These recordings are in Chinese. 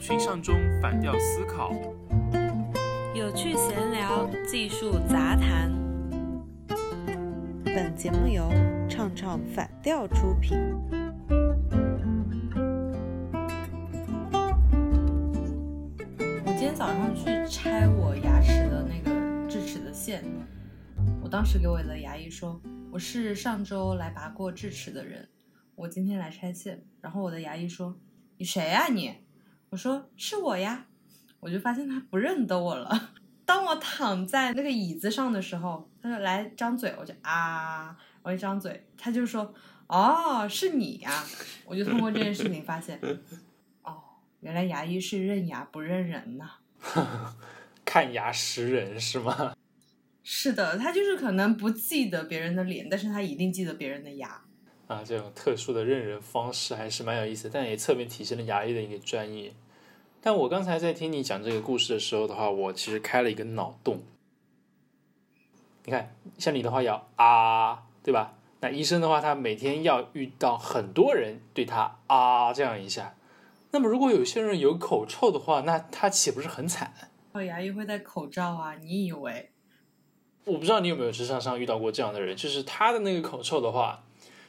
群像中反调思考，有趣闲聊，技术杂谈。本节目由唱唱反调出品。我今天早上去拆我牙齿的那个智齿的线，我当时给我的牙医说，我是上周来拔过智齿的人，我今天来拆线。然后我的牙医说，你谁啊、你？我说是我呀，我就发现他不认得我了。当我躺在那个椅子上的时候，他说来张嘴，我就啊，我一张嘴，他就说哦是你呀，我就通过这件事情发现，哦，原来牙医是认牙不认人呐。看牙识人是吗？是的，他就是可能不记得别人的脸，但是他一定记得别人的牙。啊，这种特殊的认人方式还是蛮有意思，但也侧面体现了牙医的一个专业。但我刚才在听你讲这个故事的时候的话，我其实开了一个脑洞。你看，像你的话要啊，对吧？那医生的话，他每天要遇到很多人对他啊这样一下。那么如果有些人有口臭的话，那他岂不是很惨？哦，牙医会戴口罩啊？你以为？我不知道你有没有职场上遇到过这样的人，就是他的那个口臭的话，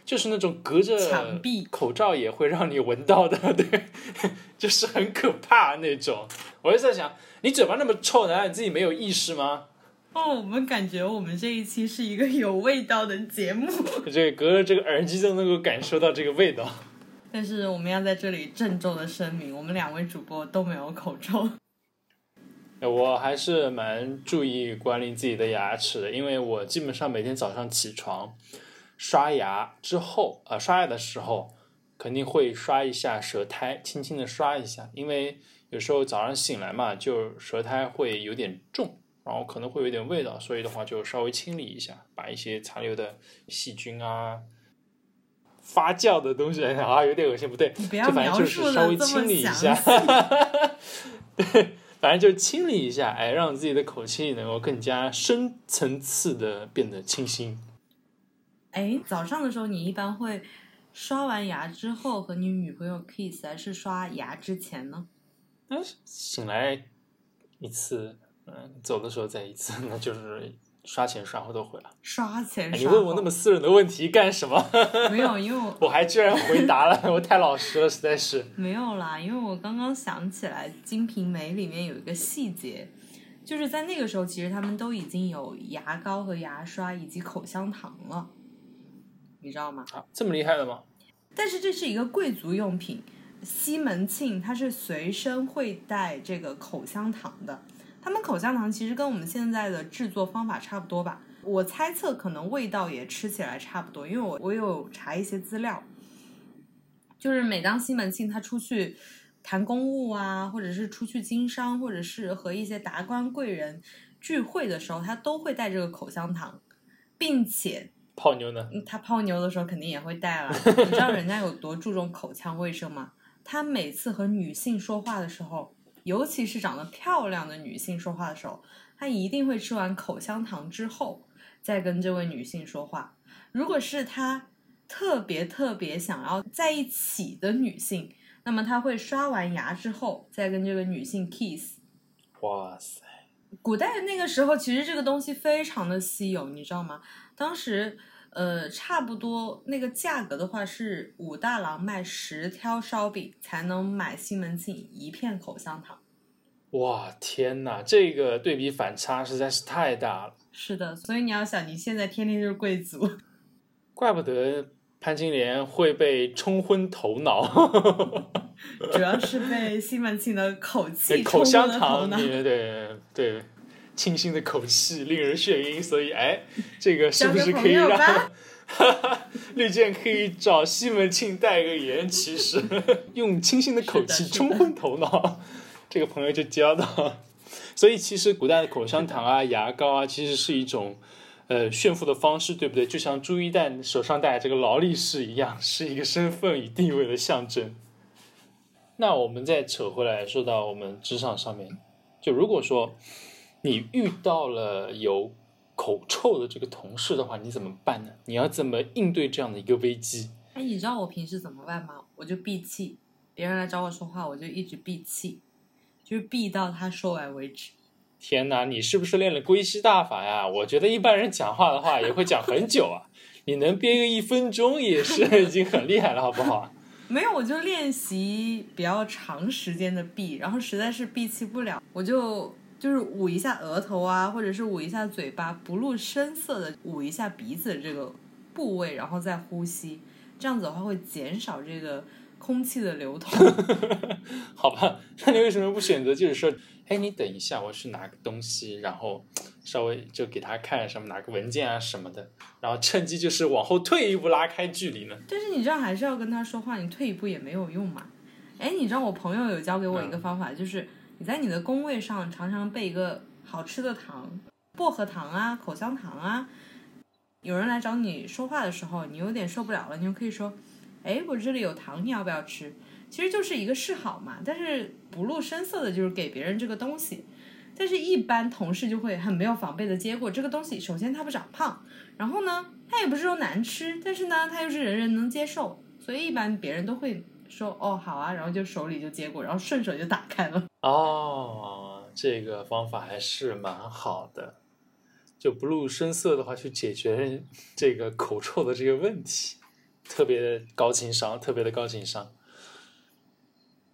就是那种隔着墙壁口罩也会让你闻到的，对，就是很可怕那种。我就在想，你嘴巴那么臭，难道你自己没有意识吗？哦，我们感觉我们这一期是一个有味道的节目，这个隔着这个耳机都能够感受到这个味道。但是我们要在这里郑重的声明，我们两位主播都没有口臭。我还是蛮注意管理自己的牙齿的，因为我基本上每天早上起床刷牙之后，呃，刷牙的时候肯定会刷一下舌苔，轻轻的刷一下，因为有时候早上醒来嘛，就舌苔会有点重，然后可能会有点味道，所以的话就稍微清理一下，把一些残留的细菌啊。发酵的东西啊，有点恶心，不对，你不要就反正就是稍微清理一详下，细。对，反正就清理一下，哎，让自己的口气能够更加深层次的变得清新。哎，早上的时候你一般会刷完牙之后和你女朋友 kiss，还是刷牙之前呢？醒来一次，嗯，走的时候再一次，那就是刷前刷后都会了。刷前刷你问我那么私人的问题干什么？没有，因为我我还居然回答了，我太老实了，实在是。没有啦，因为我刚刚想起来，《金瓶梅》里面有一个细节，就是在那个时候，其实他们都已经有牙膏和牙刷以及口香糖了，你知道吗？啊，这么厉害的吗？但是这是一个贵族用品，西门庆他是随身会带这个口香糖的。他们口香糖其实跟我们现在的制作方法差不多吧，我猜测可能味道也吃起来差不多，因为我我有查一些资料，就是每当西门庆他出去谈公务啊，或者是出去经商，或者是和一些达官贵人聚会的时候，他都会带这个口香糖，并且泡妞呢？嗯他泡妞的时候肯定也会带啦。你知道人家有多注重口腔卫生吗？他每次和女性说话的时候，尤其是长得漂亮的女性说话的时候，他一定会吃完口香糖之后再跟这位女性说话。如果是他特别特别想要在一起的女性，那么他会刷完牙之后再跟这个女性 kiss。哇塞！古代那个时候，其实这个东西非常的稀有，你知道吗？当时，呃，差不多那个价格的话是武大郎卖十挑烧饼才能买西门庆一片口香糖。哇天哪，这个对比反差实在是太大了，是的，所以你要想，你现在天天就是贵族，怪不得潘金莲会被冲昏头脑。主要是被西门庆的口气，口冲香昏了头糖，脑。对对对，清新的口气令人眩晕，所以哎，这个是不是可以交个朋友让 绿箭可以找西门庆代个言？其实 用清新的口气冲昏头脑，这个朋友就交到。所以其实古代的口香糖啊、牙膏啊，其实是一种呃炫富的方式，对不对？就像朱一旦手上戴这个劳力士一样，是一个身份与地位的象征。那我们再扯回来，说到我们职场上面，就如果说你遇到了有口臭的这个同事的话，你怎么办呢？你要怎么应对这样的一个危机？哎，你知道我平时怎么办吗？我就闭气，别人来找我说话，我就一直闭气，就是闭到他说完为止。天哪，你是不是练了龟息大法呀？我觉得一般人讲话的话也会讲很久啊，你能憋个一分钟也是 已经很厉害了，好不好？没有，我就练习比较长时间的闭，然后实在是闭气不了，我就就是捂一下额头啊，或者是捂一下嘴巴，不露声色的捂一下鼻子这个部位，然后再呼吸，这样子的话会减少这个空气的流通。好吧，那你为什么不选择就是说，哎，你等一下，我去拿个东西，然后稍微就给他看什么拿个文件啊什么的，然后趁机就是往后退一步拉开距离呢？但是你这样还是要跟他说话，你退一步也没有用嘛。哎，你知道我朋友有教给我一个方法，就是你在你的工位上常常备一个好吃的糖，薄荷糖啊、口香糖啊。有人来找你说话的时候，你有点受不了了，你就可以说：“哎，我这里有糖，你要不要吃？”其实就是一个示好嘛，但是不露声色的，就是给别人这个东西。但是，一般同事就会很没有防备的接过这个东西。首先，它不长胖，然后呢，它也不是说难吃，但是呢，它又是人人能接受，所以一般别人都会说：“哦，好啊。”然后就手里就接过，然后顺手就打开了。哦，这个方法还是蛮好的，就不露声色的话，去解决 这个口臭的这个问题，特别的高情商，特别的高情商。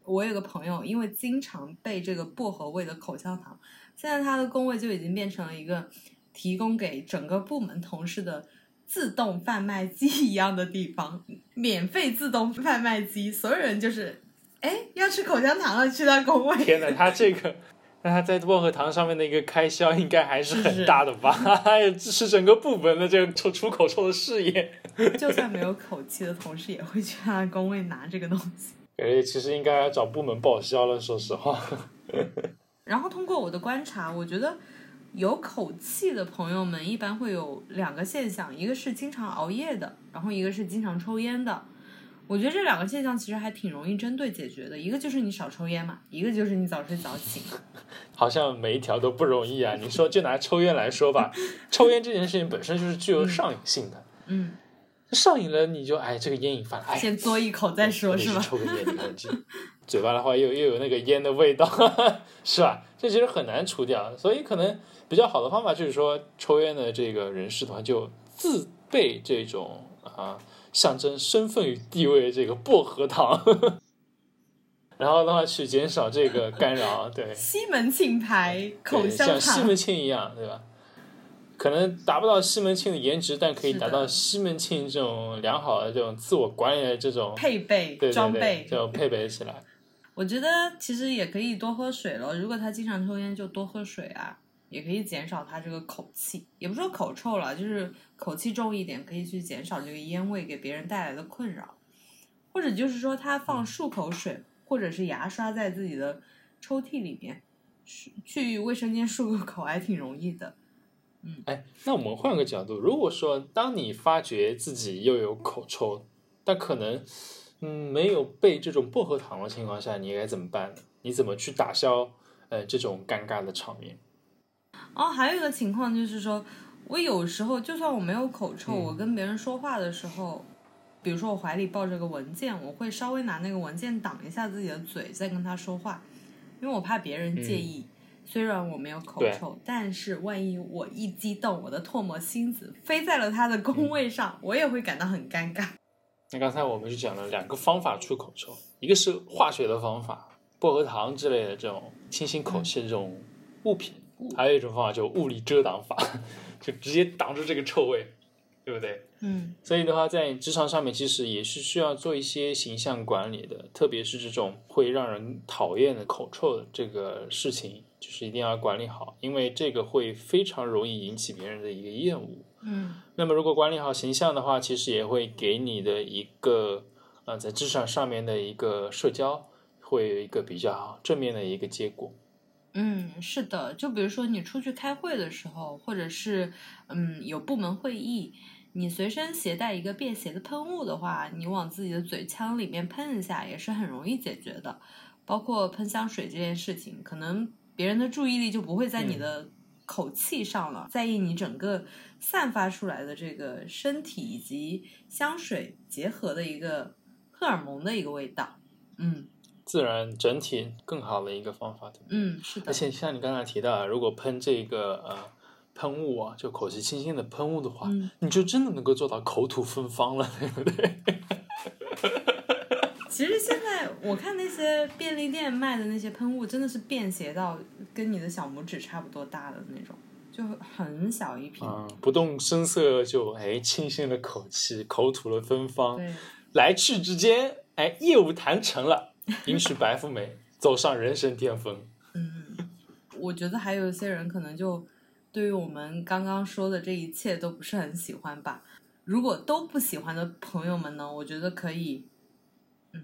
我有个朋友，因为经常被这个薄荷味的口香糖，现在他的工位就已经变成了一个提供给整个部门同事的自动贩卖机一样的地方，免费自动贩卖机，所有人就是，哎，要吃口香糖了，去他工位。天哪，他这个，那他在薄荷糖上面的一个开销应该还是很大的吧？还有支持整个部门的这个出出口臭的事业。就算没有口气的同事也会去他的工位拿这个东西。感觉其实应该找部门报销了，说实话。然后通过我的观察，我觉得有口气的朋友们一般会有两个现象，一个是经常熬夜的，然后一个是经常抽烟的。我觉得这两个现象其实还挺容易针对解决的，一个就是你少抽烟嘛，一个就是你早睡早起。好像每一条都不容易啊！你说就拿抽烟来说吧，抽烟这件事情本身就是具有上瘾性的。嗯，上瘾了，你就哎，这个烟瘾犯了，哎，先嘬一口再说，是吧？抽个烟，你看这嘴巴的话又又有那个烟的味道，是吧？这其实很难除掉，所以可能比较好的方法就是说，抽烟的这个人士的话，就自备这种啊象征身份与地位的这个薄荷糖，然后的话去减少这个干扰，对。西门庆牌口香糖像西门，庆一样，对吧？可能达不到西门庆的颜值，但可以达到西门庆这种良好的这种自我管理的这种配备对对对装备。就配备起来。我觉得其实也可以多喝水了。如果他经常抽烟，就多喝水啊，也可以减少他这个口气。也不说口臭了，就是口气重一点，可以去减少这个烟味给别人带来的困扰。或者就是说，他放漱口水或者是牙刷在自己的抽屉里面，去去卫生间漱个口还挺容易的。嗯哎，那我们换个角度，如果说当你发觉自己又有口臭，但可能嗯没有备这种薄荷糖的情况下，你该怎么办呢？你怎么去打消呃这种尴尬的场面？哦，还有一个情况就是说，我有时候就算我没有口臭，嗯我跟别人说话的时候，比如说我怀里抱着个文件，我会稍微拿那个文件挡一下自己的嘴，再跟他说话，因为我怕别人介意。虽然我没有口臭，但是万一我一激动，我的唾沫星子飞在了他的工位上，我也会感到很尴尬。那刚才我们就讲了两个方法出口臭，一个是化学的方法，薄荷糖之类的这种清新口气的这种物品，还有一种方法就物理遮挡法，就直接挡住这个臭味，对不对？嗯所以的话，在职场上面其实也是需要做一些形象管理的，特别是这种会让人讨厌的口臭的这个事情，就是一定要管理好，因为这个会非常容易引起别人的一个厌恶。嗯那么如果管理好形象的话，其实也会给你的一个呃在职场上面的一个社交会有一个比较正面的一个结果。嗯，是的，就比如说你出去开会的时候，或者是嗯有部门会议，你随身携带一个便携的喷雾的话，你往自己的嘴腔里面喷一下，也是很容易解决的。包括喷香水这件事情，可能别人的注意力就不会在你的口气上了，在意你整个散发出来的这个身体以及香水结合的一个荷尔蒙的一个味道。嗯，自然整体更好的一个方法？嗯，是的而，且像你刚才提到，如果喷这个呃喷雾啊，就口气清新的喷雾的话，嗯你就真的能够做到口吐芬芳了，对不对？其实现在我看那些便利店卖的那些喷雾，真的是便携到跟你的小拇指差不多大的那种，就很小一瓶。嗯，不动声色就哎清新了口气，口吐了芬芳，对，来去之间，哎，业务谈成了，迎娶白富美，走上人生巅峰。嗯，我觉得还有一些人可能就对于我们刚刚说的这一切都不是很喜欢吧。如果都不喜欢的朋友们呢，我觉得可以，嗯，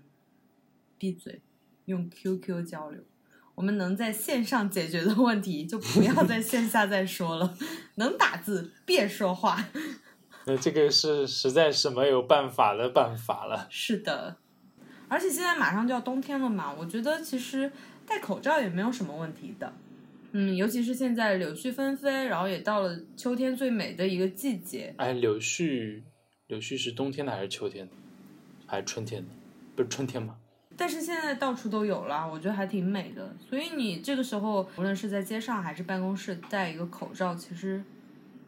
闭嘴，用 QQ 交流。我们能在线上解决的问题，就不要在线下再说了。能打字别说话。那这个是实在是没有办法的办法了。是的，而且现在马上就要冬天了嘛，我觉得其实戴口罩也没有什么问题的。嗯，尤其是现在柳絮纷飞，然后也到了秋天最美的一个季节。哎，柳絮，柳絮是冬天的还是秋天的，还是春天的？不是春天吗？但是现在到处都有了，我觉得还挺美的。所以你这个时候，无论是在街上还是办公室，戴一个口罩，其实，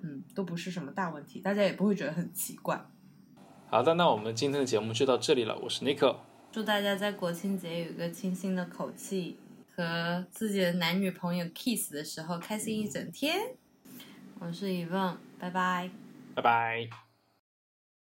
嗯，都不是什么大问题，大家也不会觉得很奇怪。好的，那我们今天的节目就到这里了。我是 Nico，祝大家在国庆节有一个清新的口气，和自己的男女朋友 kiss 的时候开心一整天。我是 Evan，拜拜。拜拜。